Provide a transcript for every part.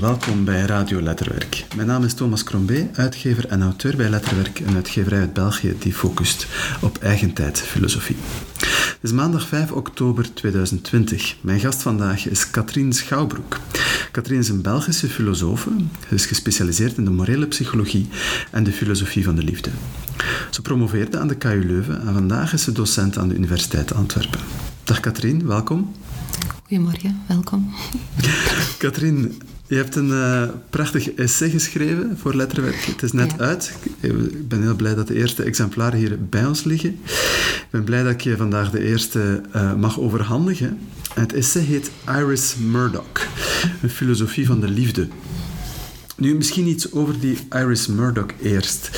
welkom bij Radio Letterwerk. Mijn naam is Thomas Crombé, uitgever en auteur bij Letterwerk, een uitgeverij uit België die focust op eigentijd filosofie. Het is maandag 5 oktober 2020. Mijn gast vandaag is Katrien Schouwbroek. Katrien is een Belgische filosofe. Ze is gespecialiseerd in de morele psychologie en de filosofie van de liefde. Ze promoveerde aan de KU Leuven en vandaag is ze docent aan de Universiteit Antwerpen. Dag Katrien, welkom. Goedemorgen, welkom. Katrien, je hebt een uh, prachtig essay geschreven voor Letterwerk. Het is net uit. Ik ben heel blij dat de eerste exemplaren hier bij ons liggen. Ik ben blij dat ik je vandaag de eerste uh, mag overhandigen. Het essay heet Iris Murdoch, een filosofie van de liefde. Nu, misschien iets over die Iris Murdoch eerst.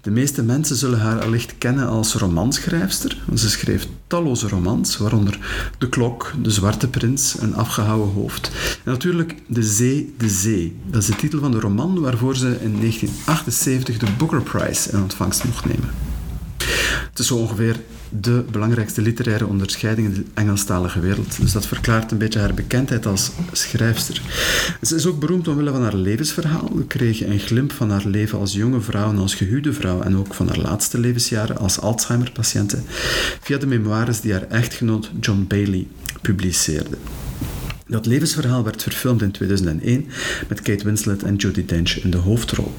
De meeste mensen zullen haar allicht kennen als romanschrijfster. Ze schreef talloze romans, waaronder De Klok, De Zwarte Prins, Een afgehouden hoofd. En natuurlijk De Zee, De Zee. Dat is de titel van de roman waarvoor ze in 1978 de Booker Prize in ontvangst mocht nemen. Het is ongeveer de belangrijkste literaire onderscheiding in de Engelstalige wereld. Dus dat verklaart een beetje haar bekendheid als schrijfster. Ze is ook beroemd omwille van haar levensverhaal. We kregen een glimp van haar leven als jonge vrouw en als gehuwde vrouw en ook van haar laatste levensjaren als Alzheimer-patiënte via de memoires die haar echtgenoot John Bailey publiceerde. Dat levensverhaal werd verfilmd in 2001 met Kate Winslet en Judi Dench in de hoofdrol.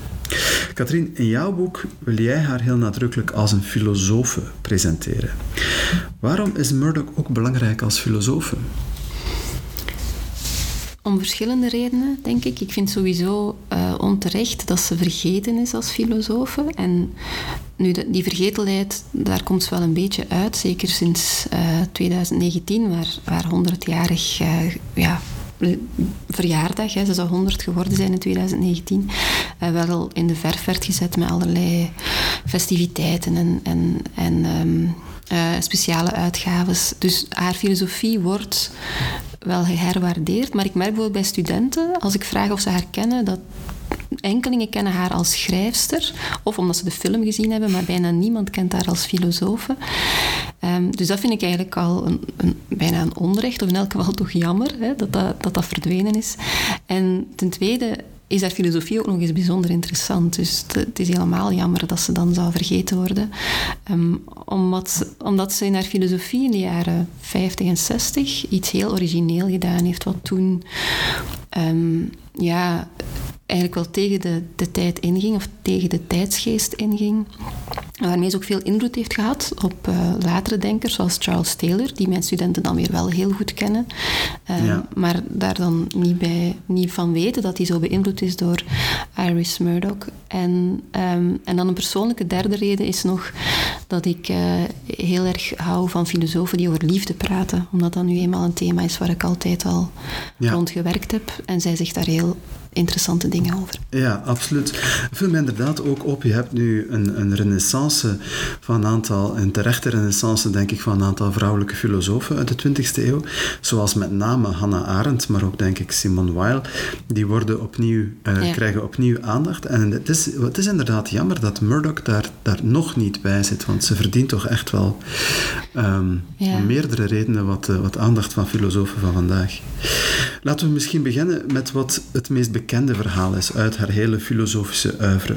Katrien, in jouw boek wil jij haar heel nadrukkelijk als een filosofe presenteren. Waarom is Murdoch ook belangrijk als filosofe? Om verschillende redenen, denk ik. Ik vind sowieso uh, onterecht dat ze vergeten is als filosofe. En nu, die vergetelheid, daar komt ze wel een beetje uit. Zeker sinds uh, 2019, waar, waar 100-jarig uh, ja, verjaardag, hè, ze zou 100 geworden zijn in 2019, uh, wel in de verf werd gezet met allerlei festiviteiten en, en, en um, uh, speciale uitgaves. Dus haar filosofie wordt wel geherwaardeerd, maar ik merk bijvoorbeeld bij studenten, als ik vraag of ze haar kennen, dat enkelingen kennen haar als schrijfster, of omdat ze de film gezien hebben, maar bijna niemand kent haar als filosofe. Um, dus dat vind ik eigenlijk al een, een, bijna een onrecht, of in elk geval toch jammer hè, dat, dat, dat verdwenen is. En ten tweede is haar filosofie ook nog eens bijzonder interessant. Dus het is helemaal jammer dat ze dan zou vergeten worden. Um, omdat, omdat ze in haar filosofie in de jaren 50 en 60 iets heel origineel gedaan heeft, wat toen um, ja, eigenlijk wel tegen de, de tijd inging, of tegen de tijdsgeest inging. Waarmee ze ook veel invloed heeft gehad op uh, latere denkers, zoals Charles Taylor, die mijn studenten dan weer wel heel goed kennen. Uh, Maar daar dan niet, bij, niet van weten dat hij zo beïnvloed is door Iris Murdoch. En, um, en dan een persoonlijke derde reden is nog dat ik uh, heel erg hou van filosofen die over liefde praten. Omdat dat nu eenmaal een thema is waar ik altijd al ja. rond gewerkt heb. En zij zegt daar heel interessante dingen over. Ja, absoluut. Viel mij inderdaad ook op. Je hebt nu een, een renaissance van een aantal, een terechte renaissance, denk ik, van een aantal vrouwelijke filosofen uit de 20e eeuw. Zoals met name Hannah Arendt, maar ook, denk ik, Simone Weil. Die worden opnieuw, uh, ja. krijgen opnieuw aandacht. En het is, het is inderdaad jammer dat Murdoch daar, daar nog niet bij zit, want ze verdient toch echt wel um, ja. meerdere redenen wat, uh, wat aandacht van filosofen van vandaag. Laten we misschien beginnen met wat het meest bekende verhaal is uit haar hele filosofische oeuvre.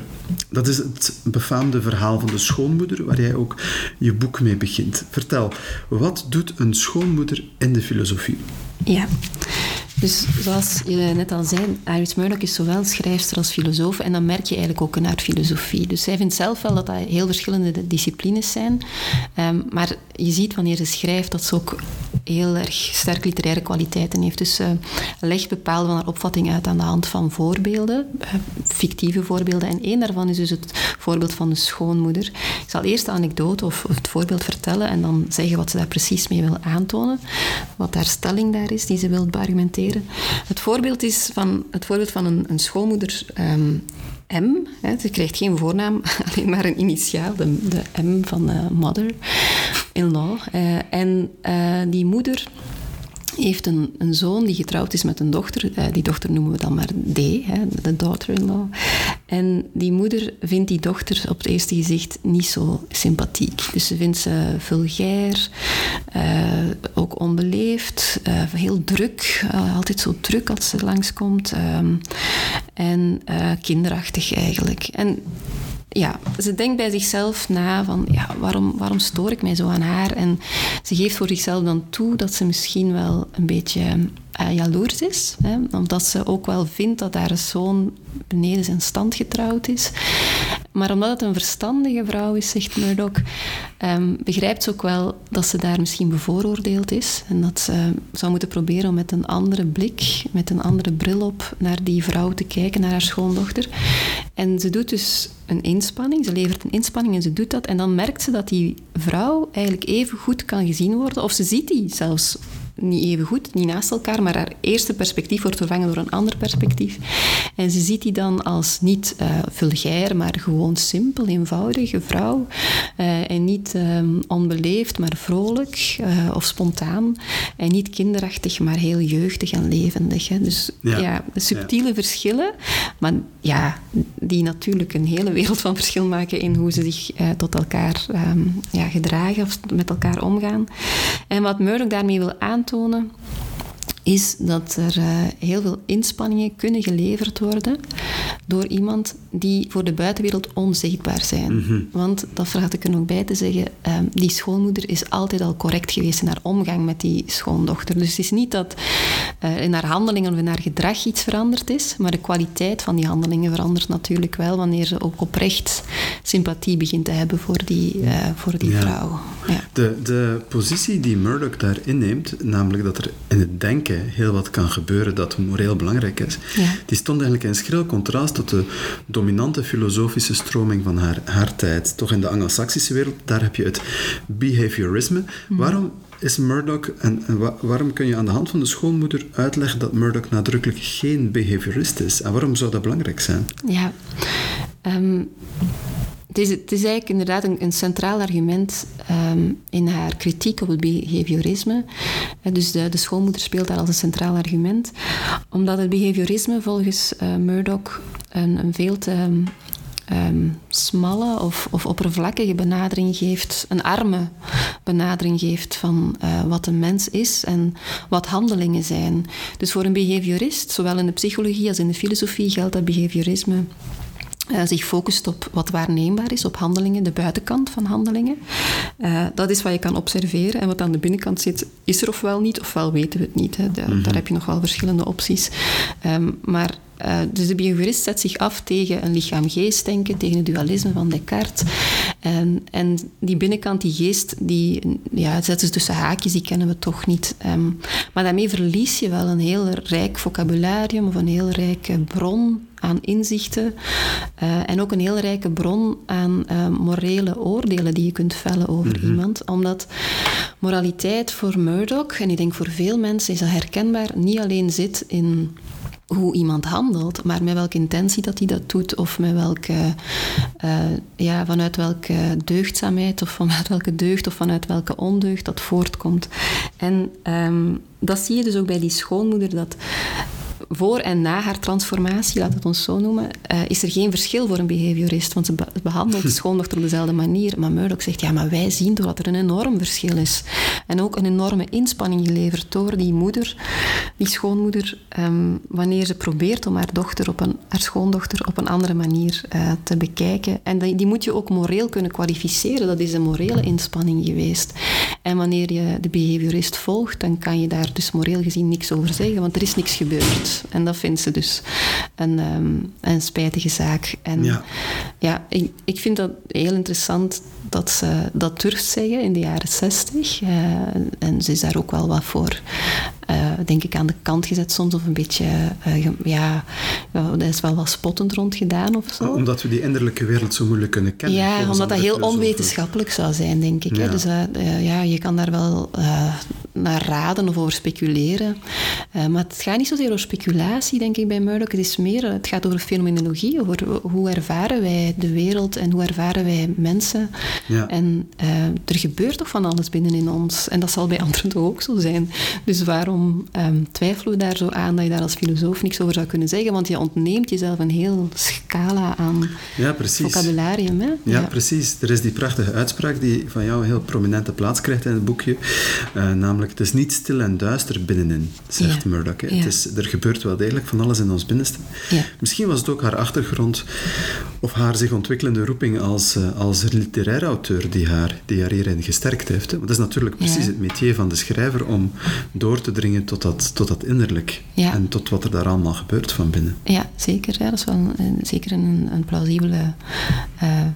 Dat is het befaamde verhaal van de schoonmoeder, waar jij ook je boek mee begint. Vertel, wat doet een schoonmoeder in de filosofie? Ja, dus zoals je net al zei, Iris Murdoch is zowel schrijfster als filosoof en dat merk je eigenlijk ook in haar filosofie. Dus zij vindt zelf wel dat dat heel verschillende disciplines zijn, um, maar je ziet wanneer ze schrijft dat ze ook heel erg sterk literaire kwaliteiten heeft. Dus ze legt bepaalde van haar opvatting uit aan de hand van voorbeelden, uh, fictieve voorbeelden. En één daarvan is dus het voorbeeld van de schoonmoeder. Ik zal eerst de anekdote of, het voorbeeld vertellen en dan zeggen wat ze daar precies mee wil aantonen, wat haar stelling daar is die ze wil Het voorbeeld is van, het voorbeeld van een, een schoonmoeder um, M. Hè, ze krijgt geen voornaam, alleen maar een initiaal, de, de M van uh, mother-in-law. Uh, en uh, die moeder heeft een, een, zoon die getrouwd is met een dochter. Uh, die dochter noemen we dan maar D, hè, de daughter-in-law. En die moeder vindt die dochter op het eerste gezicht niet zo sympathiek. Dus ze vindt ze vulgair, uh, ook onbeleefd, uh, heel druk, uh, altijd zo druk als ze langskomt. Um, en kinderachtig eigenlijk. En ja, ze denkt bij zichzelf na van ja, waarom, waarom stoor ik mij zo aan haar? En ze geeft voor zichzelf dan toe dat ze misschien wel een beetje uh, jaloers is. Hè, omdat ze ook wel vindt dat haar zoon beneden zijn stand getrouwd is. Maar omdat het een verstandige vrouw is, zegt Murdoch, um, begrijpt ze ook wel dat ze daar misschien bevooroordeeld is. En dat ze zou moeten proberen om met een andere blik, met een andere bril op, naar die vrouw te kijken, naar haar schoondochter. En ze doet dus een inspanning, ze levert een inspanning en ze doet dat. En dan merkt ze dat die vrouw eigenlijk even goed kan gezien worden, of ze ziet die zelfs niet even goed, niet naast elkaar, maar haar eerste perspectief wordt vervangen door een ander perspectief. En ze ziet die dan als niet uh, vulgair, maar gewoon simpel, eenvoudige vrouw. Uh, en niet um, onbeleefd, maar vrolijk uh, of spontaan. En niet kinderachtig, maar heel jeugdig en levendig. Hè. Dus ja, ja subtiele ja. verschillen, maar ja, die natuurlijk een hele wereld van verschil maken in hoe ze zich tot elkaar um, ja, gedragen of met elkaar omgaan. En wat Murdoch daarmee wil aantonen, aantonen is dat er uh, heel veel inspanningen kunnen geleverd worden door iemand die voor de buitenwereld onzichtbaar zijn. Mm -hmm. Want, dat vergat ik er nog bij te zeggen, uh, die schoonmoeder is altijd al correct geweest in haar omgang met die schoondochter. Dus het is niet dat uh, in haar handelingen of in haar gedrag iets veranderd is, maar de kwaliteit van die handelingen verandert natuurlijk wel wanneer ze ook oprecht sympathie begint te hebben voor die, voor die ja. vrouw. Ja. De, de positie die Murdoch daar inneemt, namelijk dat er in het denken heel wat kan gebeuren dat moreel belangrijk is, ja. die stond eigenlijk in schril contrast tot de dominante filosofische stroming van haar, haar tijd. Toch in de Anglo-Saxische wereld, daar heb je het behaviorisme. Mm. Waarom is Murdoch, en, en wa waarom kun je aan de hand van de schoonmoeder uitleggen dat Murdoch nadrukkelijk geen behaviorist is? En waarom zou dat belangrijk zijn? Ja, um, het is, eigenlijk inderdaad een, een centraal argument um, in haar kritiek op het behaviorisme. Dus de, de, schoonmoeder speelt daar als een centraal argument, omdat het behaviorisme volgens uh, Murdoch een, een veel te um, smalle of, of, oppervlakkige benadering geeft, een arme benadering geeft van uh, wat een mens is en wat handelingen zijn. Dus voor een behaviorist, zowel in de psychologie als in de filosofie, geldt dat behaviorisme uh, zich focust op wat waarneembaar is, op handelingen, de buitenkant van handelingen. Uh, dat is wat je kan observeren. En wat aan de binnenkant zit, is er ofwel niet, ofwel weten we het niet. Hè. De, mm -hmm. Daar heb je nog wel verschillende opties. Um, maar uh, dus de behaviorist zet zich af tegen een lichaam-geest denken, tegen het dualisme van Descartes. En, en die binnenkant, die geest, die ja, zetten ze tussen haakjes, die kennen we toch niet. Um, maar daarmee verlies je wel een heel rijk vocabularium of een heel rijke bron aan inzichten uh, en ook een heel rijke bron aan uh, morele oordelen die je kunt vellen over mm -hmm. iemand. Omdat moraliteit voor Murdoch, en ik denk voor veel mensen is dat herkenbaar, niet alleen zit in hoe iemand handelt, maar met welke intentie dat hij dat doet, of met welke, uh, ja, vanuit welke deugdzaamheid, of vanuit welke deugd, of vanuit welke ondeugd dat voortkomt. En um, dat zie je dus ook bij die schoonmoeder, dat voor en na haar transformatie, laat het ons zo noemen, uh, is er geen verschil voor een behaviorist. Want ze be behandelt de schoondochter op dezelfde manier. Maar Murdoch zegt, ja, maar wij zien dat er een enorm verschil is. En ook een enorme inspanning geleverd door die moeder, die schoonmoeder, um, wanneer ze probeert om haar, dochter op een, haar schoondochter op een andere manier uh, te bekijken. En die, die moet je ook moreel kunnen kwalificeren. Dat is een morele inspanning geweest. En wanneer je de behaviorist volgt, dan kan je daar dus moreel gezien niks over zeggen, want er is niks gebeurd. En dat vindt ze dus een, um, een spijtige zaak. En ja, ja ik, ik vind dat heel interessant dat ze dat durft zeggen in de jaren zestig. Uh, en ze is daar ook wel wat voor, uh, denk ik, aan de kant gezet soms. Of een beetje, uh, ja, er is wel wat spottend rond gedaan of zo. Omdat we die innerlijke wereld zo moeilijk kunnen kennen. Ja, omdat dat heel onwetenschappelijk zou zijn, denk ik. Ja. Dus ja, je kan daar wel naar raden of over speculeren. maar het gaat niet zozeer over speculatie, denk ik, bij Murdoch. Het is meer, het gaat over fenomenologie, over hoe ervaren wij de wereld en hoe ervaren wij mensen. Ja. En uh, er gebeurt toch van alles binnenin ons. En dat zal bij anderen toch ook zo zijn. Dus waarom um, twijfelen we daar zo aan dat je daar als filosoof niks over zou kunnen zeggen? Want je ontneemt jezelf een heel scala aan ja, precies. vocabularium. Hè? Ja, precies. Er is die prachtige uitspraak die van jou een heel prominente plaats krijgt in het boekje. Uh, namelijk, het is niet stil en duister binnenin, zegt Murdoch. Het is, er gebeurt wel degelijk van alles in ons binnenste. Misschien was het ook haar achtergrond of haar zich ontwikkelende roeping als, uh, als literair auteur die haar, die haar hierin gesterkt heeft. Hè? Want dat is natuurlijk precies het métier van de schrijver om door te dringen tot dat, tot dat innerlijk. En tot wat er daar allemaal gebeurt van binnen. Ja, zeker. Ja. Dat is wel een, zeker een, een plausibele uh,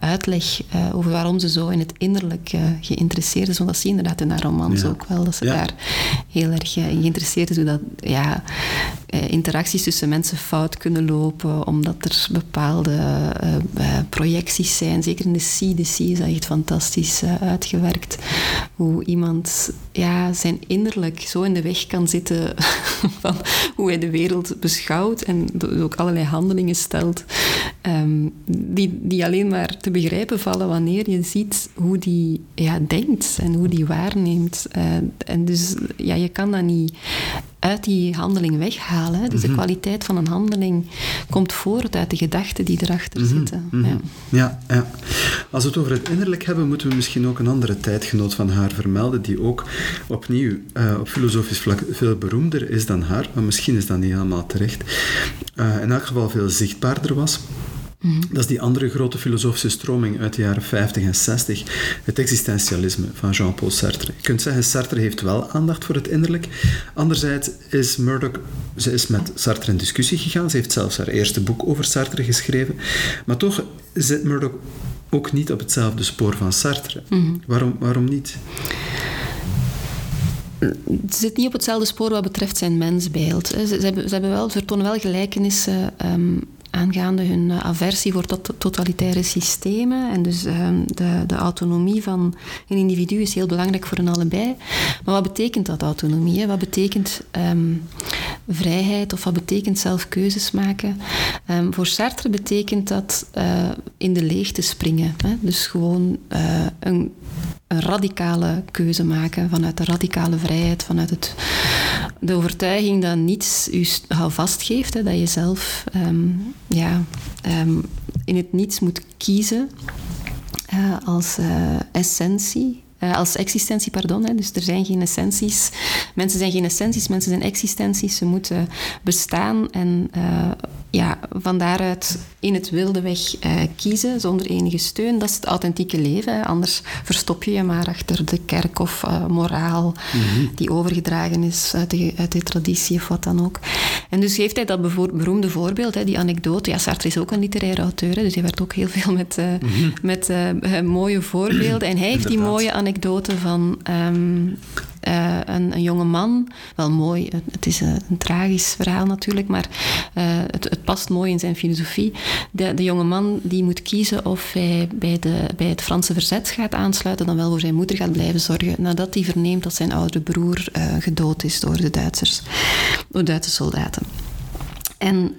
uitleg uh, over waarom ze zo in het innerlijk geïnteresseerd is. Want dat zie je inderdaad in haar romans ook wel. Dat ze daar heel erg in geïnteresseerd is. Hoe dat ja, interacties tussen mensen fout kunnen lopen. Omdat er bepaalde projecties zijn. Zeker in de C. De C is echt fantastisch uitgewerkt. Hoe iemand ja, zijn innerlijk zo in de weg kan zitten van hoe hij de wereld beschouwt en ook allerlei handelingen stelt, ehm, die, die alleen maar te begrijpen vallen wanneer je ziet hoe die ja, denkt en hoe die waarneemt. En dus ja, je kan dat niet uit die handeling weghalen. Dus de mhm. kwaliteit van een handeling komt voort uit de gedachten die erachter mhm. zitten. Mhm. Ja. ja. Ja, Als we het over het innerlijk hebben, moeten we misschien ook een andere tijdgenoot van haar vermelden, die ook opnieuw uh, op filosofisch vlak veel beroemder is dan haar, maar misschien is dat niet helemaal terecht. Uh, in elk geval veel zichtbaarder was. Dat is die andere grote filosofische stroming uit de jaren 50 en 60, het existentialisme van Jean-Paul Sartre. Je kunt zeggen, Sartre heeft wel aandacht voor het innerlijk. Anderzijds is Murdoch, ze is met Sartre in discussie gegaan. Ze heeft zelfs haar eerste boek over Sartre geschreven. Maar toch zit Murdoch ook niet op hetzelfde spoor van Sartre. Mhm. waarom, waarom niet? Het zit niet op hetzelfde spoor wat betreft zijn mensbeeld. Ze, ze, hebben, ze, hebben wel, ze vertonen wel gelijkenissen um, aangaande hun eh, aversie voor tot totalitaire systemen. En dus ehm, de, de, autonomie van een individu is heel belangrijk voor hen allebei. Maar wat betekent dat autonomie? Wat betekent um, vrijheid of wat betekent zelf keuzes maken? Um, voor Sartre betekent dat uh, in de leegte springen. Hè? Dus gewoon uh, een radicale keuze maken vanuit de radicale vrijheid, vanuit het, de overtuiging dat niets u houvast geeft, hè, dat je zelf um, ja, um, in het niets moet kiezen uh, als uh, essentie. Uh, als existentie, pardon. Hè. Dus er zijn geen essenties. Mensen zijn geen essenties, mensen zijn existenties. Ze moeten bestaan en ja, van daaruit in het wilde weg eh, kiezen zonder enige steun. Dat is het authentieke leven. Anders verstop je je maar achter de kerk of uh, moraal mhm. die overgedragen is uit de, uit de traditie of wat dan ook. En dus geeft hij dat beroemde voorbeeld, hè, die anekdote. Ja, Sartre is ook een literaire auteur, dus hij werkt ook heel veel met, uh, mm met mooie voorbeelden. En hij heeft die mooie anekdote van um, een, een, jonge man. Wel mooi, het is een, een tragisch verhaal natuurlijk, maar het, het past mooi in zijn filosofie. De, de jonge man die moet kiezen of hij bij, de, bij het Franse verzet gaat aansluiten, dan wel voor zijn moeder gaat blijven zorgen, nadat hij verneemt dat zijn oudere broer gedood is door de Duitsers, door Duitse soldaten. En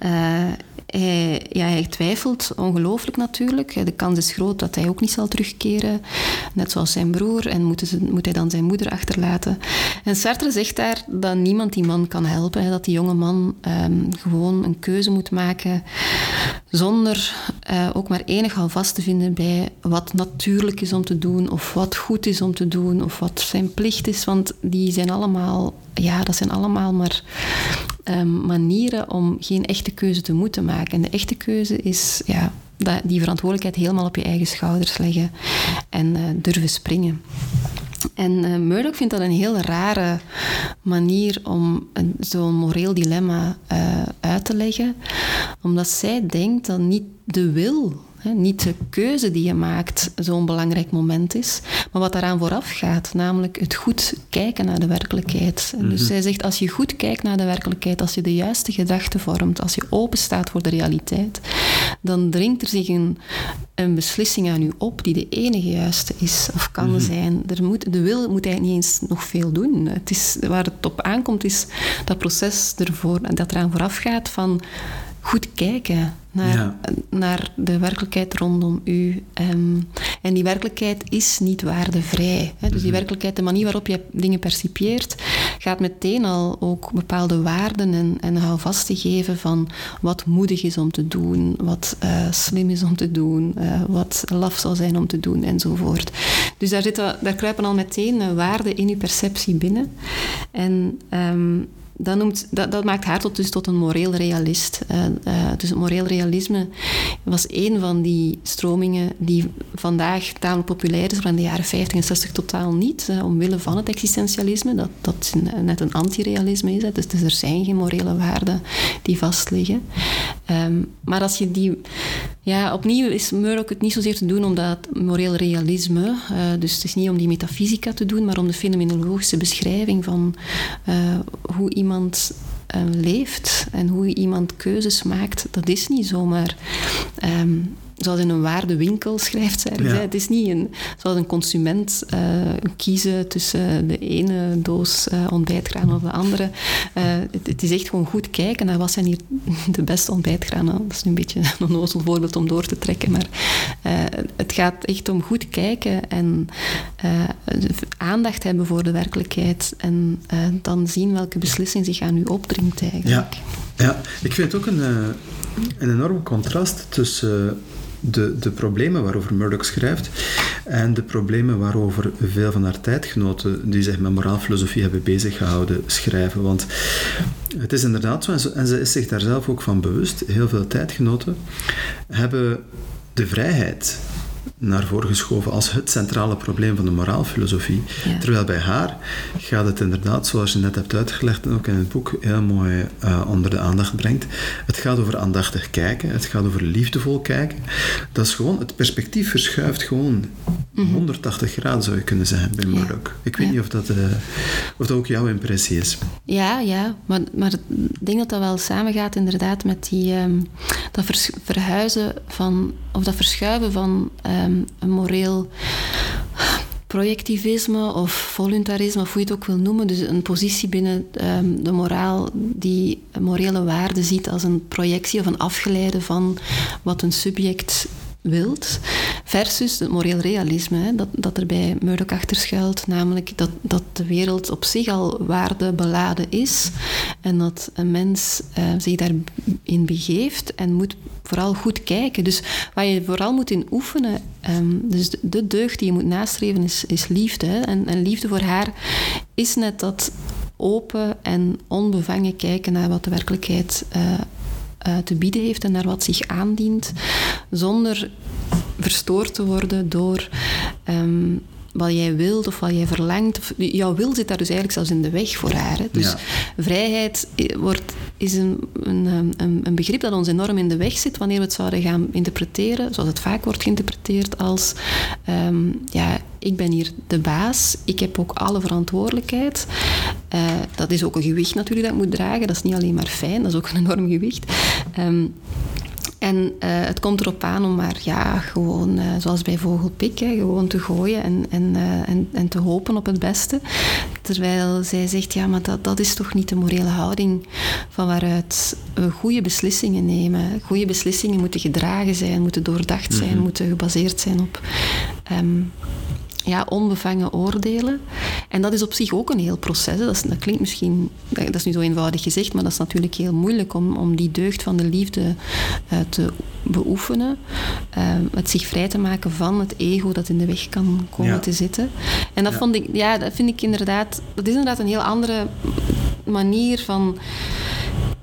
hij, ja, twijfelt ongelooflijk natuurlijk. De kans is groot dat hij ook niet zal terugkeren, net zoals zijn broer. En moet, ze, moet hij dan zijn moeder achterlaten. En Sartre zegt daar dat niemand die man kan helpen. Dat die jonge man um, gewoon een keuze moet maken zonder uh, ook maar enig vast te vinden bij wat natuurlijk is om te doen, of wat goed is om te doen, of wat zijn plicht is. Want die zijn allemaal, ja, dat zijn allemaal maar um, manieren om geen echte keuze te moeten maken. En de echte keuze is ja, die verantwoordelijkheid helemaal op je eigen schouders leggen en uh, durven springen. En uh, Murdoch vindt dat een heel rare manier om zo'n moreel dilemma uh, uit te leggen, omdat zij denkt dat niet de wil niet de keuze die je maakt zo'n belangrijk moment is, maar wat daaraan vooraf gaat, namelijk het goed kijken naar de werkelijkheid. Dus mhm. zij zegt, als je goed kijkt naar de werkelijkheid, als je de juiste gedachten vormt, als je open staat voor de realiteit, dan dringt er zich een, een beslissing aan u op die de enige juiste is of kan mhm. zijn. Er moet, de wil moet eigenlijk niet eens nog veel doen. Het is, waar het op aankomt is dat proces ervoor, dat eraan vooraf gaat van goed kijken naar, naar de werkelijkheid rondom u. Ehm, en die werkelijkheid is niet waardevrij. Hè. Dus die mhm. werkelijkheid, de manier waarop je dingen percipieert, gaat meteen al ook bepaalde waarden en, en houvast te geven van wat moedig is om te doen, wat uh, slim is om te doen, uh, wat laf zal zijn om te doen enzovoort. Dus daar, zitten, daar kruipen al meteen waarden in uw perceptie binnen. En um, dat, noemt, dat, dat, maakt haar tot, dus tot een moreel realist. Uh, uh, dus het moreel realisme was een van die stromingen die vandaag tamelijk populair is, maar in de jaren 50 en 60 totaal niet, uh, omwille van het existentialisme, dat, dat net een antirealisme is. Dus, dus, er zijn geen morele waarden die vastliggen. Um, maar als je die... Ja, opnieuw is Murdoch het niet zozeer te doen om dat moreel realisme, dus het is niet om die metafysica te doen, maar om de fenomenologische beschrijving van hoe iemand uh, leeft en hoe iemand keuzes maakt, dat is niet zomaar um, zoals in een waardewinkel schrijft zij. Ja. Het is niet een, zoals een consument uh, kiezen tussen de ene doos uh, ontbijtgranen of de andere. Uh, het, het, is echt gewoon goed kijken naar wat zijn hier de beste ontbijtgranen. Dat is nu een beetje een onnozel voorbeeld om door te trekken, maar het gaat echt om goed kijken en aandacht hebben voor de werkelijkheid en dan zien welke beslissing zich aan u opdringt eigenlijk. Ja, ja. ik vind het ook een, een enorm contrast tussen de, de problemen waarover Murdoch schrijft en de problemen waarover veel van haar tijdgenoten die zich met moraalfilosofie hebben bezig gehouden schrijven. Want het is inderdaad zo, en ze, en ze is zich daar zelf ook van bewust, heel veel tijdgenoten hebben de vrijheid naar voren geschoven als het centrale probleem van de moraalfilosofie. Terwijl bij haar gaat het inderdaad, zoals je net hebt uitgelegd en ook in het boek heel mooi uh, onder de aandacht brengt, het gaat over aandachtig kijken, het gaat over liefdevol kijken. Dat is gewoon, het perspectief verschuift gewoon 180 mhm. graden zou je kunnen zeggen bij Murdoch. Ik weet niet of dat, uh, of dat ook jouw impressie is. Ja, ja, maar, maar ik denk dat dat wel samengaat inderdaad met die, um, dat verhuizen van, of dat verschuiven van um, een moreel projectivisme of voluntarisme, of hoe je het ook wil noemen. Dus een positie binnen um, de moraal die morele waarde ziet als een projectie of een afgeleide van wat een subject wilt, versus het moreel realisme, hè, dat, dat er bij Murdoch achter schuilt, namelijk dat, dat de wereld op zich al waardebeladen is en dat een mens uh, zich daarin begeeft en moet vooral goed kijken. Dus waar je vooral moet in oefenen, um, dus de, deugd die je moet nastreven is, is liefde. En, en liefde voor haar is net dat open en onbevangen kijken naar wat de werkelijkheid uh, uh, te bieden heeft en naar wat zich aandient, zonder verstoord te worden door um, wat jij wilt of wat jij verlangt. Of, jouw wil zit daar dus eigenlijk zelfs in de weg voor haar. Hè. Dus vrijheid wordt, is een, een, een, een, begrip dat ons enorm in de weg zit wanneer we het zouden gaan interpreteren, zoals het vaak wordt geïnterpreteerd als um, ja, ik ben hier de baas, ik heb ook alle verantwoordelijkheid. Uh, dat is ook een gewicht natuurlijk dat ik moet dragen, dat is niet alleen maar fijn, dat is ook een enorm gewicht. Um, en uh, het komt erop aan om maar ja, gewoon, uh, zoals bij vogelpik, hè, gewoon te gooien en, en, uh, en, en, te hopen op het beste. Terwijl zij zegt, ja, maar dat, dat is toch niet de morele houding van waaruit we goede beslissingen nemen. Goede beslissingen moeten gedragen zijn, moeten doordacht zijn, mm -hmm. moeten gebaseerd zijn op... Um, ja, onbevangen oordelen. En dat is op zich ook een heel proces. Dat, is, dat klinkt misschien, dat is niet zo eenvoudig gezegd, maar dat is natuurlijk heel moeilijk om, om die deugd van de liefde uh, te beoefenen. Uh, het zich vrij te maken van het ego dat in de weg kan komen ja. te zitten. En dat, ja. vond ik, ja, dat vind ik inderdaad, dat is inderdaad een heel andere manier van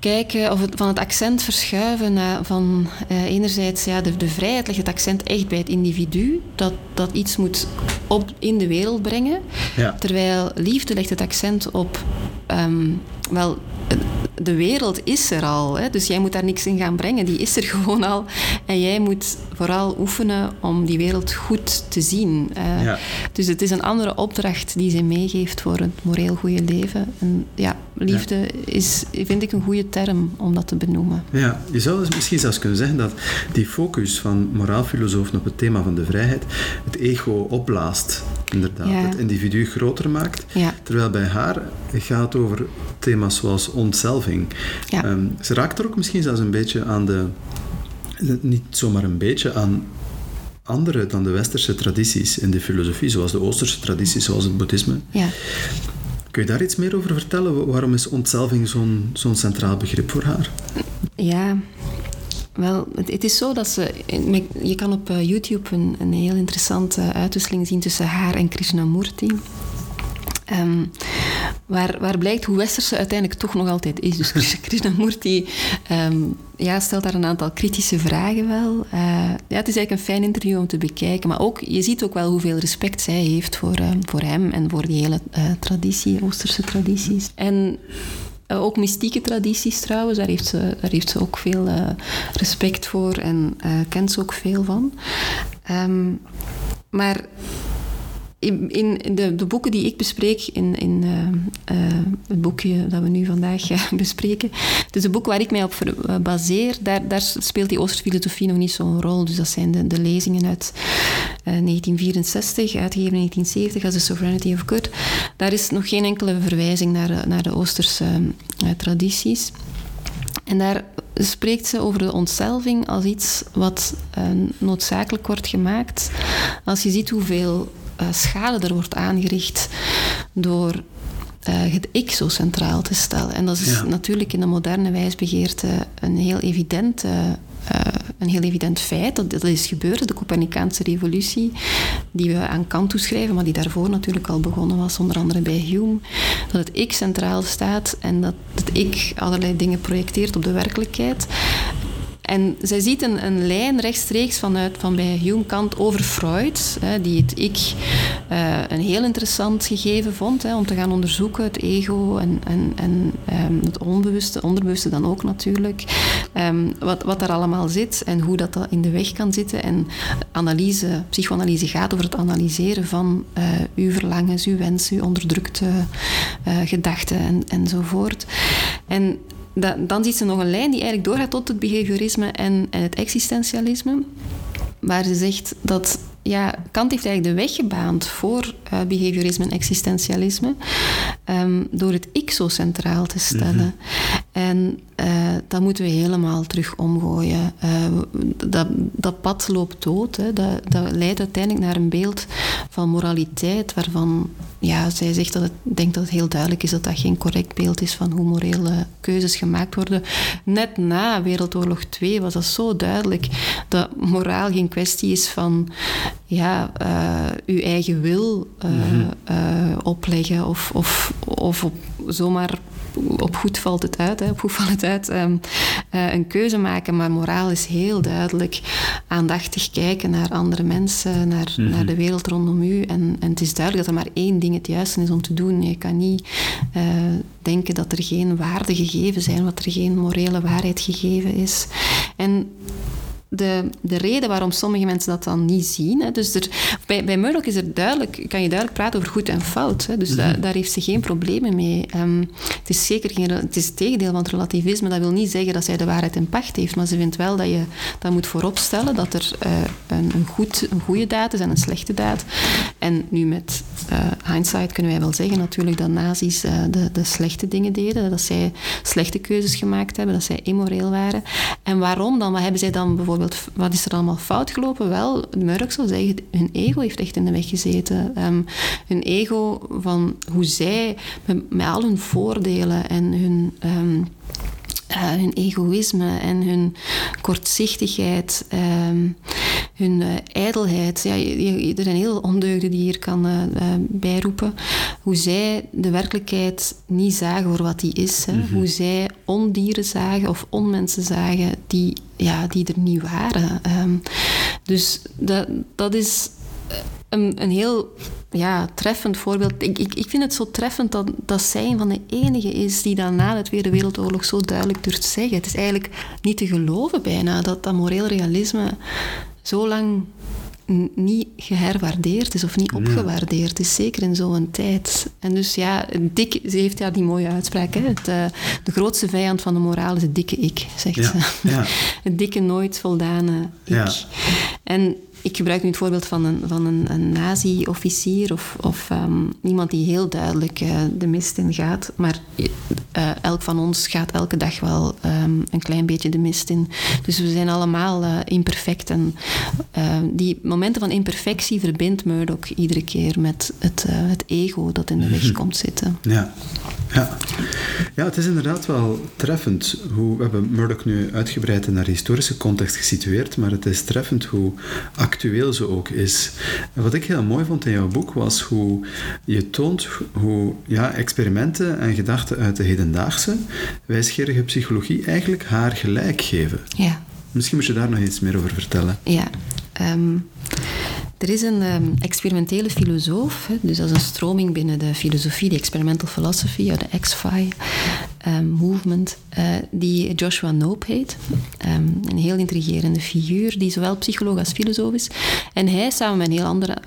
kijken, of het, van het accent verschuiven naar van uh, enerzijds ja, de, de vrijheid legt het accent echt bij het individu, dat, dat iets moet op, in de wereld brengen. Ja. Terwijl liefde legt het accent op um, wel de wereld is er al. Hè? Dus jij moet daar niks in gaan brengen. Die is er gewoon al. En jij moet vooral oefenen om die wereld goed te zien. Uh, ja. Dus het is een andere opdracht die ze meegeeft voor het moreel goede leven. En ja, liefde ja. is, vind ik, een goede term om dat te benoemen. Ja, je zou dus misschien zelfs kunnen zeggen dat die focus van moraalfilosofen op het thema van de vrijheid het ego opblaast. Inderdaad, ja. het individu groter maakt. Terwijl bij haar gaat over thema's zoals ontzelving. Um, ze raakt er ook misschien zelfs een beetje aan de... Niet zomaar een beetje, aan andere dan de westerse tradities in de filosofie, zoals de oosterse tradities, zoals het boeddhisme. Ja. Kun je daar iets meer over vertellen? Waarom is ontzalving zo'n centraal begrip voor haar? Ja, wel, het, is zo dat ze... Je kan op eh, YouTube een, een heel interessante uitwisseling zien tussen haar en Krishnamurti. Um, waar, waar blijkt hoe westers ze uiteindelijk toch nog altijd is. Dus Krishnamurti um, ja, stelt daar een aantal kritische vragen wel. Uh, ja, het is eigenlijk een fijn interview om te bekijken. Maar ook, je ziet ook wel hoeveel respect zij heeft voor, uh, voor hem en voor die hele uh, traditie, Oosterse tradities. En uh, ook mystieke tradities trouwens, daar heeft ze, daar heeft ze ook veel respect voor en kent ze ook veel van. Maar in, in de, de, boeken die ik bespreek, in, in uh, uh, het boekje dat we nu vandaag uh, bespreken, dus de boek waar ik mij op baseer, daar, daar speelt die Oosterfilosofie nog niet zo'n rol. Dus dat zijn de, de lezingen uit 1964, uitgegeven in 1970 als The Sovereignty of Good. Daar is nog geen enkele verwijzing naar, naar de Oosterse tradities. En daar spreekt ze over de ontzelving als iets wat noodzakelijk wordt gemaakt. Als je ziet hoeveel schade er wordt aangericht door uh, het ik zo centraal te stellen. En dat is natuurlijk in de moderne wijsbegeerte een heel evident, uh, een heel evident feit. Dat, dat is gebeurd, de Copernicaanse revolutie, die we aan Kant toeschrijven, maar die daarvoor natuurlijk al begonnen was, onder andere bij Hume. Dat het ik centraal staat en dat het ik allerlei dingen projecteert op de werkelijkheid. En zij ziet een, een lijn rechtstreeks vanuit van bij Hume Kant over Freud, hè, die het ik uh, een heel interessant gegeven vond hè, om te gaan onderzoeken, het ego en, en, en um, het onbewuste, onderbewuste dan ook natuurlijk, um, wat, wat daar allemaal zit en hoe dat, dat in de weg kan zitten. En analyse, psychoanalyse gaat over het analyseren van uh, uw verlangens, uw wensen, uw onderdrukte uh, gedachten en, enzovoort. En dan ziet ze nog een lijn die eigenlijk doorgaat tot het behaviorisme en, en het existentialisme. Waar ze zegt dat ja, Kant heeft eigenlijk de weg gebaand voor uh, behaviorisme en existentialisme um, door het ik zo centraal te stellen. Mm -hmm. En uh, dat moeten we helemaal terug omgooien. Uh, dat, dat pad loopt dood. Hè. Dat, dat leidt uiteindelijk naar een beeld van moraliteit waarvan ja, zij zegt dat het, denkt dat het heel duidelijk is dat dat geen correct beeld is van hoe morele keuzes gemaakt worden. Net na Wereldoorlog 2 was dat zo duidelijk dat moraal geen kwestie is van ja, uh, uw eigen wil uh, mm -hmm. uh, opleggen of, of, of op, zomaar op goed valt het uit, hè, op goed valt het uit, um, een keuze maken. Maar moraal is heel duidelijk aandachtig kijken naar andere mensen, naar, mm -hmm. naar de wereld rondom u. En, en het is duidelijk dat er maar één ding het juiste is om te doen. Je kan niet denken dat er geen waarden gegeven zijn, dat er geen morele waarheid gegeven is. En de, de reden waarom sommige mensen dat dan niet zien. Hè. Dus er, bij, bij Murdoch is er duidelijk, kan je duidelijk praten over goed en fout. Hè. Dus mm -hmm. da, daar heeft ze geen problemen mee. Um, het is zeker geen, het is het tegendeel van het relativisme. Dat wil niet zeggen dat zij de waarheid in pacht heeft, maar ze vindt wel dat je dat moet vooropstellen dat er uh, een, een, goed, een goede daad is en een slechte daad. En nu met uh, hindsight kunnen wij wel zeggen natuurlijk dat nazi's uh, de, de slechte dingen deden, dat zij slechte keuzes gemaakt hebben, dat zij immoreel waren. En waarom dan? Wat hebben zij dan bijvoorbeeld wat is er allemaal fout gelopen? Wel, Murdoch zou zeggen, hun ego heeft echt in de weg gezeten. Um, hun ego van hoe zij, met, al hun voordelen en hun... Um, uh, hun egoïsme en hun kortzichtigheid, um, hun uh, ijdelheid. Ja, er zijn heel ondeugden die hier kan uh, bijroepen. Hoe zij de werkelijkheid niet zagen voor wat die is. Hè. Mm -hmm. Hoe zij ondieren zagen of onmensen zagen die, ja, die er niet waren. Um, dus dat, dat is een, een heel ja, treffend voorbeeld. Ik, ik, ik vind het zo treffend dat, dat zij een van de enige is die dan na de Tweede Wereldoorlog zo duidelijk durft zeggen. Het is eigenlijk niet te geloven bijna dat dat moreel realisme zo lang niet geherwaardeerd is of niet opgewaardeerd is, zeker in zo'n tijd. En dus ja, dik, ze heeft ja die mooie uitspraak, hè? Het, uh, de grootste vijand van de moraal is het dikke ik, zegt ja, ze. Ja. het dikke nooit voldane ik. En ik gebruik nu het voorbeeld van een, van een, een nazi-officier of, of um, iemand die heel duidelijk uh, de mist in gaat. Maar uh, elk van ons gaat elke dag wel um, een klein beetje de mist in. Dus we zijn allemaal uh, imperfect. En die momenten van imperfectie verbindt Murdoch iedere keer met het, het ego dat in de weg komt zitten. Ja. Ja. ja, het is inderdaad wel treffend hoe... We hebben Murdoch nu uitgebreid in haar historische context gesitueerd, maar het is treffend hoe actueel ze ook is. En wat ik heel mooi vond in jouw boek was hoe je toont hoe ja, experimenten en gedachten uit de hedendaagse wijsgerige psychologie eigenlijk haar gelijk geven. Ja. Misschien moet je daar nog iets meer over vertellen. Ja. Um, er is een um, experimentele filosoof, hè, dus dat is een stroming binnen de filosofie, de experimental philosophy, de XFI um, movement, uh, die Joshua Knope heet. Um, een heel intrigerende figuur, die zowel psycholoog als filosoof is. En hij samen met een heel, andere,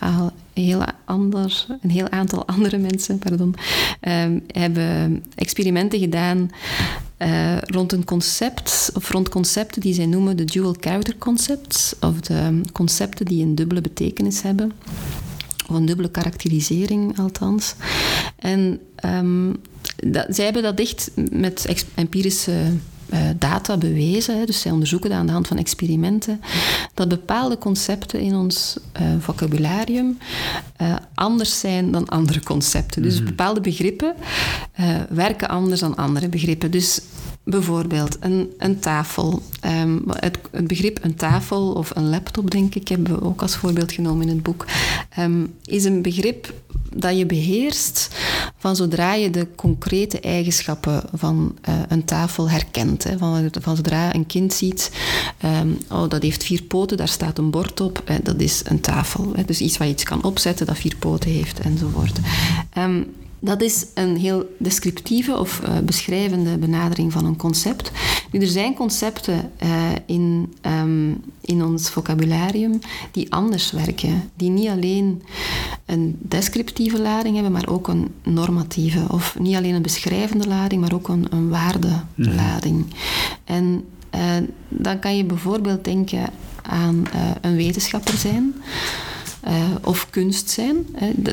heel, ander, een heel aantal andere mensen pardon, hebben experimenten gedaan uh, rond een concept, of rond concepten die zij noemen de dual character concepts, of de concepten die een dubbele betekenis hebben. Of een dubbele karakterisering, althans. En um, dat, zij hebben dat echt met empirische data bewezen. Dus zij onderzoeken dat aan de hand van experimenten. Dat bepaalde concepten in ons uh, vocabularium uh, anders zijn dan andere concepten. Dus mhm. bepaalde begrippen werken anders dan andere begrippen. Dus Bijvoorbeeld een, een tafel. Um, het, het, begrip een tafel of een laptop, denk ik, hebben we ook als voorbeeld genomen in het boek, um, is een begrip dat je beheerst van zodra je de concrete eigenschappen van uh, een tafel herkent. Hè. Van, van, zodra een kind ziet, um, oh, dat heeft vier poten, daar staat een bord op, hè, dat is een tafel. Hè. Dus iets waar je iets kan opzetten dat vier poten heeft enzovoort. Dat is een heel descriptieve of uh, beschrijvende benadering van een concept. Nu, er zijn concepten uh, in, um, in ons vocabularium die anders werken. Die niet alleen een descriptieve lading hebben, maar ook een normatieve. Of niet alleen een beschrijvende lading, maar ook een, een waardelading. Mm En uh, dan kan je bijvoorbeeld denken aan een wetenschapper zijn. Uh, of kunst zijn.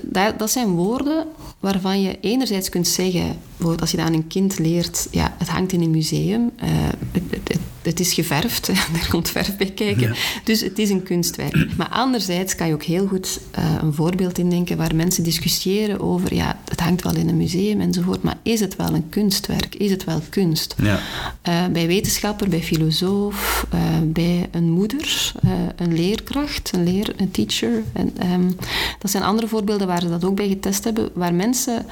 Dat, dat zijn woorden waarvan je enerzijds kunt zeggen, bijvoorbeeld als je dat aan een kind leert, ja, het hangt in een museum, uh, het, het, het, is geverfd, er komt verf bij kijken, dus het is een kunstwerk. Maar anderzijds kan je ook heel goed uh, een voorbeeld indenken waar mensen discussiëren over, ja, het hangt wel in een museum enzovoort, maar is het wel een kunstwerk? Is het wel kunst? Ja. Uh, bij wetenschapper, bij filosoof, bij een moeder, een leerkracht, een, leer, een teacher. En, um, dat zijn andere voorbeelden waar ze dat ook bij getest hebben, waar mensen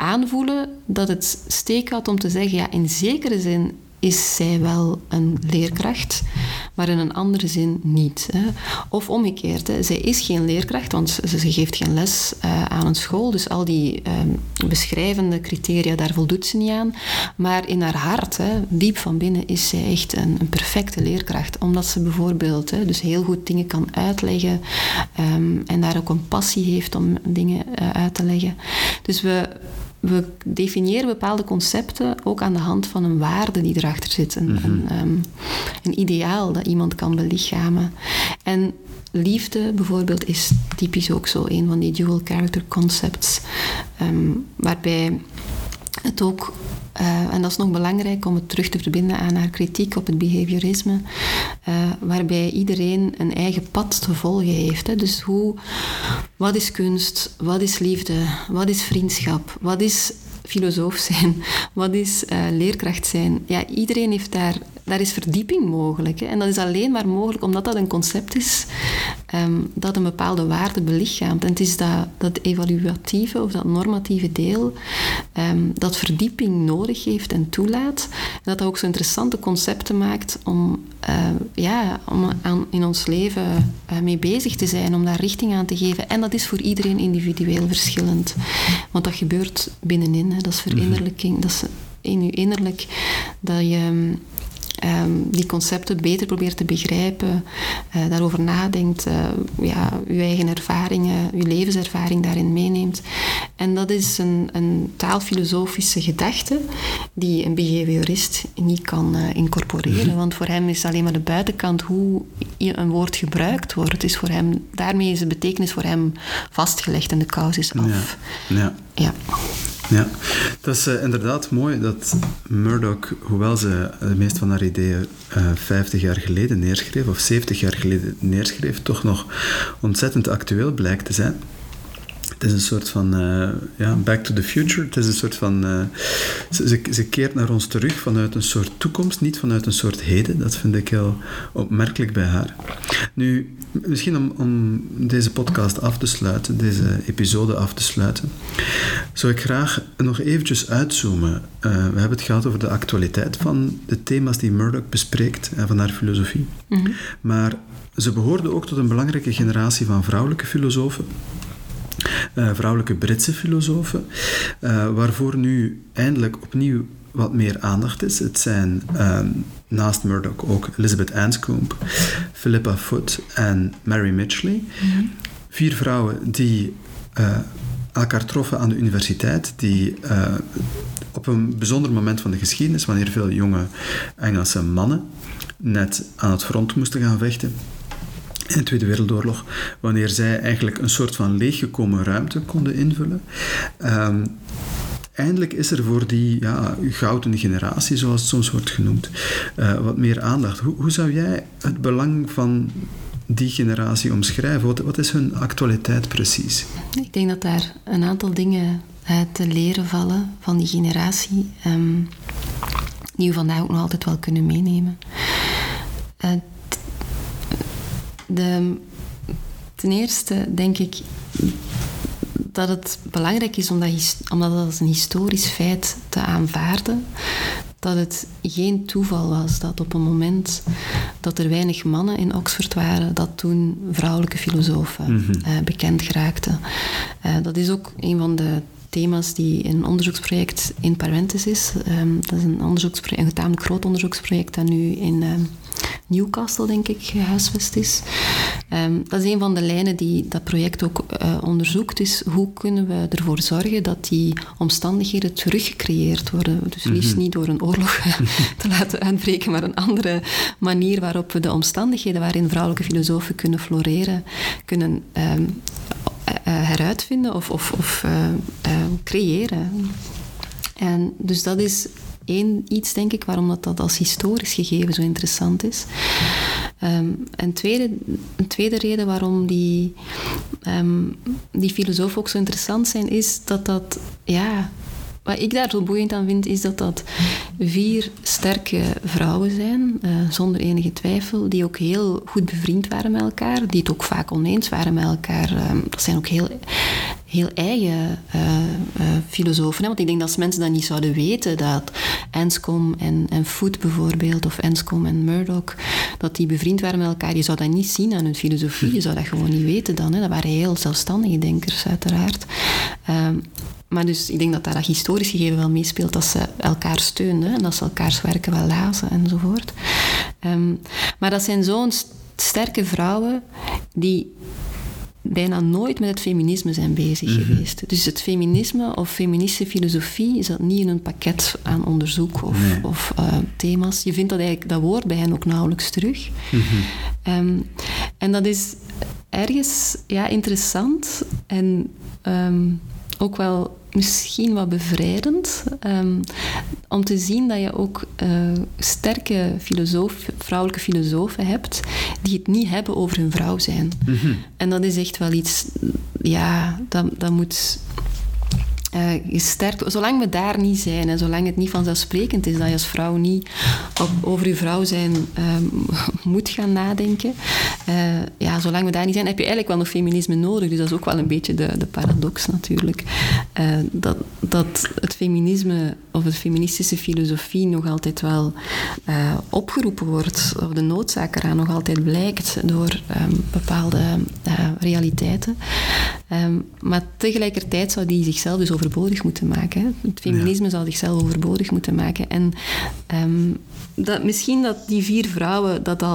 aanvoelen dat het steek had om te zeggen, ja, in zekere zin is zij wel een leerkracht, maar in een andere zin niet. Hè. Of omgekeerd, zij is geen leerkracht, want ze, geeft geen les uh, aan een school, dus al die uh, beschrijvende criteria, daar voldoet ze niet aan. Maar in haar hart, hè, diep van binnen, is zij echt een, een perfecte leerkracht, omdat ze bijvoorbeeld dus heel goed dingen kan uitleggen um, en daar ook een passie heeft om dingen uh, uit te leggen. Dus we we definiëren bepaalde concepten ook aan de hand van een waarde die erachter zit. Een, mhm. een, ehm, een, ideaal dat iemand kan belichamen. En liefde bijvoorbeeld is typisch ook zo een van die dual character concepts, um, waarbij het ook uh, en dat is nog belangrijk om het terug te verbinden aan haar kritiek op het behaviorisme, uh, waarbij iedereen een eigen pad te volgen heeft. Hè. Dus hoe, wat is kunst, wat is liefde, wat is vriendschap, wat is filosoof zijn, wat is uh, leerkracht zijn. Ja, iedereen heeft daar daar is verdieping mogelijk. Hè. En dat is alleen maar mogelijk omdat dat een concept is um, dat een bepaalde waarde belichaamt. En het is dat, dat evaluatieve of dat normatieve deel um, dat verdieping nodig heeft en toelaat. En dat dat ook zo interessante concepten maakt om, uh, ja, om aan, in ons leven uh, mee bezig te zijn, om daar richting aan te geven. En dat is voor iedereen individueel verschillend. Want dat gebeurt binnenin. Dat is verinnerlijking. Dat is in je innerlijk dat je ehm, die concepten beter probeert te begrijpen, uh, daarover nadenkt, uh, ja, uw eigen ervaringen, uw levenservaring daarin meeneemt. En dat is een, een taalfilosofische gedachte die een behaviorist niet kan uh, incorporeren, mhm. want voor hem is alleen maar de buitenkant hoe een woord gebruikt wordt. Het is voor hem, daarmee is de betekenis voor hem vastgelegd en de kous is af. Ja. ja. ja. Ja, dat is uh, inderdaad mooi dat Murdoch, hoewel ze de meeste van haar ideeën uh, eh, 50 jaar geleden neerschreef, of 70 jaar geleden neerschreef, toch nog ontzettend actueel blijkt te zijn. Het is een soort van uh, ja, back to the future. Het is een soort van. Uh, ze, ze keert naar ons terug vanuit een soort toekomst, niet vanuit een soort heden. Dat vind ik heel opmerkelijk bij haar. Nu, misschien om, om deze podcast af te sluiten, deze episode af te sluiten, zou ik graag nog eventjes uitzoomen. Uh, we hebben het gehad over de actualiteit van de thema's die Murdoch bespreekt en van haar filosofie. Mm -hmm. Maar ze behoorde ook tot een belangrijke generatie van vrouwelijke filosofen uh, vrouwelijke Britse filosofen, uh, waarvoor nu eindelijk opnieuw wat meer aandacht is. Het zijn uh, naast Murdoch ook Elizabeth Anscombe, Philippa Foot en Mary Mitchley. Mhm. Vier vrouwen die uh, elkaar troffen aan de universiteit, die op een bijzonder moment van de geschiedenis, wanneer veel jonge Engelse mannen net aan het front moesten gaan vechten, in de Tweede Wereldoorlog, wanneer zij eigenlijk een soort van leeggekomen ruimte konden invullen. Um, eindelijk is er voor die ja, gouden generatie, zoals het soms wordt genoemd, uh, wat meer aandacht. Hoe, hoe, zou jij het belang van die generatie omschrijven? Wat, is hun actualiteit precies? Ik denk dat daar een aantal dingen te leren vallen van die generatie, um, die we vandaag ook nog altijd wel kunnen meenemen. Uh, de, ten eerste denk ik dat het belangrijk is om dat, om dat als een historisch feit te aanvaarden. Dat het geen toeval was dat op een moment dat er weinig mannen in Oxford waren, dat toen vrouwelijke filosofen mm bekend geraakten. Uh, dat is ook een van de thema's die in een onderzoeksproject in Parentes is. Um, dat is een, onderzoeksproject, een tamelijk groot onderzoeksproject dat nu in um, Newcastle, denk ik, gehuisvest is. Um, dat is een van de lijnen die dat project ook uh, onderzoekt, is hoe kunnen we ervoor zorgen dat die omstandigheden teruggecreëerd worden. Dus liefst mhm. niet door een oorlog te laten uitbreken, maar een andere manier waarop we de omstandigheden waarin vrouwelijke filosofen kunnen floreren, kunnen heruitvinden of, of, of uh, creëren. En dus dat is één iets, denk ik, waarom dat, dat als historisch gegeven zo interessant is. Um, een, tweede, een tweede reden waarom die, um, die filosofen ook zo interessant zijn, is dat dat, ja, wat ik daar zo boeiend aan vind, is dat dat vier sterke vrouwen zijn, uh, zonder enige twijfel, die ook heel goed bevriend waren met elkaar, die het ook vaak oneens waren met elkaar. Um, dat zijn ook heel, heel eigen uh, uh, filosofen. Hè? Want ik denk dat als mensen dat niet zouden weten, dat Anscombe en, en Foot bijvoorbeeld, of Anscombe en Murdoch, dat die bevriend waren met elkaar, je zou dat niet zien aan hun filosofie, je zou dat gewoon niet weten dan. Hè? Dat waren heel zelfstandige denkers, uiteraard. Maar dus ik denk dat daar dat historisch gegeven wel meespeelt, dat ze elkaar steunden en dat ze elkaars werken wel lazen enzovoort. Um, maar dat zijn zo'n sterke vrouwen die bijna nooit met het feminisme zijn bezig mhm. geweest. Dus het feminisme of feministische filosofie is dat niet in een pakket aan onderzoek of, of uh, thema's. Je vindt dat eigenlijk dat woord bij hen ook nauwelijks terug. Mm -hmm. um, en dat is ergens ja, interessant en um, ook wel misschien wat bevrijdend. Um, om te zien dat je ook uh, sterke filosoof, vrouwelijke filosofen hebt die het niet hebben over hun vrouw zijn. Mm -hmm. En dat is echt wel iets, ja, dat, dat moet uh, sterk, zolang we daar niet zijn en zolang het niet vanzelfsprekend is dat je als vrouw niet op, over je vrouw zijn um, moet gaan nadenken, ja, zolang we daar niet zijn, heb je eigenlijk wel nog feminisme nodig. Dus dat is ook wel een beetje de, de paradox natuurlijk. dat, dat het feminisme of de feministische filosofie nog altijd wel opgeroepen wordt, of de noodzaak eraan nog altijd blijkt door ehm, bepaalde realiteiten. Ehm, maar tegelijkertijd zou die zichzelf dus overbodig moeten maken. Het feminisme zou zichzelf overbodig moeten maken. En um, dat, misschien dat die vier vrouwen dat al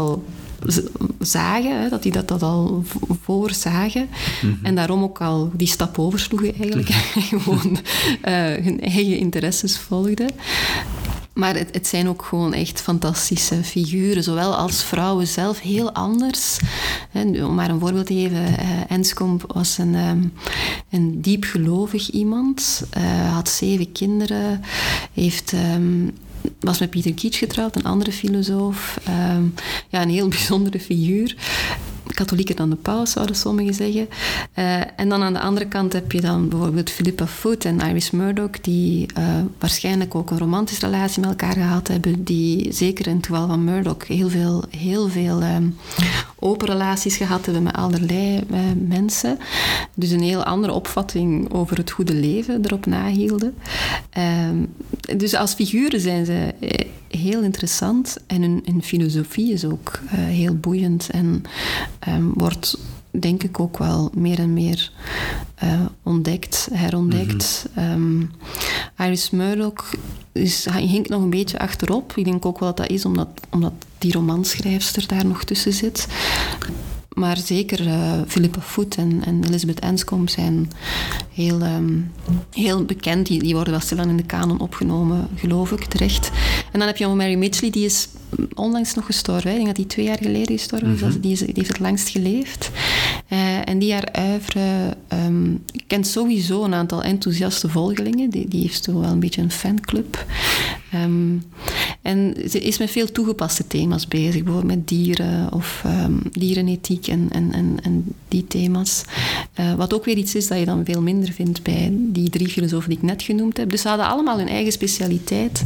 zagen, hè, dat die dat, dat al voorzagen. Mm En daarom ook al die stap oversloegen eigenlijk. Mhm. gewoon uh, hun eigen interesses volgden. Maar het, het, zijn ook gewoon echt fantastische figuren, zowel als vrouwen zelf heel anders. om maar een voorbeeld te geven, uh, Enskom was een, um, een diepgelovig iemand, uh, had zeven kinderen, heeft um, was met Pieter Kietsch getrouwd, een andere filosoof. Um, ja, een heel bijzondere figuur katholieker dan de paus, zouden sommigen zeggen. Uh, en dan aan de andere kant heb je dan bijvoorbeeld Philippa Foot en Iris Murdoch, die uh, waarschijnlijk ook een romantische relatie met elkaar gehad hebben, die zeker in het geval van Murdoch heel veel, heel veel um, open relaties gehad hebben met allerlei uh, mensen. Dus een heel andere opvatting over het goede leven erop nahielden. Um, dus als figuren zijn ze heel interessant en hun, filosofie is ook heel boeiend en um, wordt denk ik ook wel meer en meer uh, ontdekt, herontdekt. Mm -hmm. um, Iris Murdoch is, hinkt nog een beetje achterop. Ik denk ook wel dat dat is omdat, omdat die romanschrijfster daar nog tussen zit. Maar zeker uh, Philippa Foot en, en Elizabeth Enscombe zijn heel, um, heel bekend. Die, die worden wel stilaan in de kanon opgenomen, geloof ik, terecht. En dan heb je Mary Mitchley, die is onlangs nog gestorven. Ik denk dat die twee jaar geleden gestorven is. Mm die, is die, heeft het langst geleefd. Uh, en die haar uivre um, kent sowieso een aantal enthousiaste volgelingen. Die, die heeft zo wel een beetje een fanclub. Um, en ze is met veel toegepaste thema's bezig, bijvoorbeeld met dieren of um, dierenethiek en, en, en, en die thema's. Uh, wat ook weer iets is dat je dan veel minder vindt bij die drie filosofen die ik net genoemd heb. Dus ze hadden allemaal hun eigen specialiteit.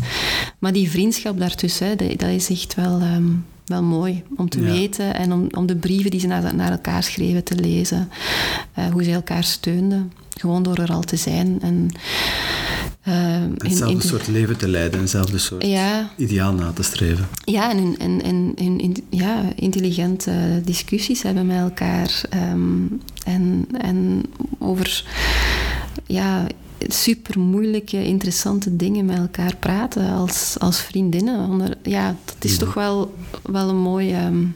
Maar die vriendschap daartussen, dat, dat is echt wel, um, wel mooi om te ja. weten en om, om de brieven die ze naar, naar elkaar schreven te lezen. Uh, hoe ze elkaar steunden, gewoon door er al te zijn. En, uh, hetzelfde in, soort leven te leiden, hetzelfde soort ja, ideaal na te streven. Ja, en, en, en, en ja, intelligente discussies hebben met elkaar. Um, en, en over ja, super moeilijke, interessante dingen met elkaar praten als, als vriendinnen. Onder, ja, dat is toch wel, wel een mooi, um,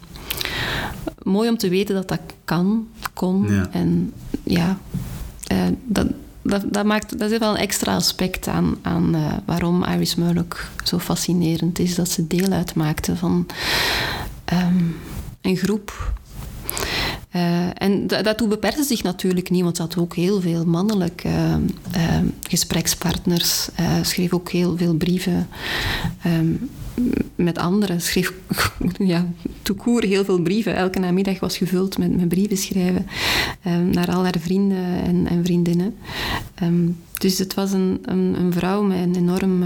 mooi om te weten dat dat kan, kon. Ja. En ja, uh, dat, dat, dat, maakt, dat is wel een extra aspect aan, aan uh, waarom Iris Murdoch zo fascinerend is. Dat ze deel uitmaakte van um, een groep uh, en daartoe beperkte zich natuurlijk niet, want ze had ook heel veel mannelijke uh, uh, gesprekspartners. schreef ook heel veel brieven met anderen. Schreef ja, toekoer heel veel brieven. Elke namiddag was gevuld met, met brieven schrijven um, naar al haar vrienden en, en vriendinnen. Um, dus het was een, een, een, vrouw met een enorm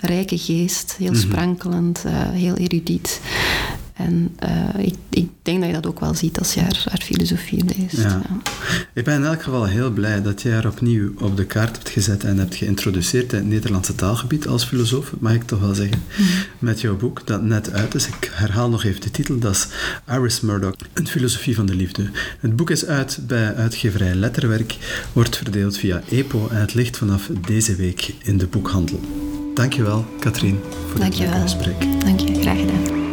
rijke geest, heel mhm. sprankelend, heel erudiet. En uh, ik, ik, denk dat je dat ook wel ziet als je haar, haar filosofie leest. Ja. Ja. Ik ben in elk geval heel blij dat jij haar opnieuw op de kaart hebt gezet en hebt geïntroduceerd in het Nederlandse taalgebied als filosoof, mag ik toch wel zeggen, mm. met jouw boek dat net uit is. Ik herhaal nog even de titel, dat is Iris Murdoch, Een filosofie van de liefde. Het boek is uit bij uitgeverij Letterwerk, wordt verdeeld via EPO en het ligt vanaf deze week in de boekhandel. Dankjewel, Katrien, voor Dank dit gesprek. Dank je, graag gedaan.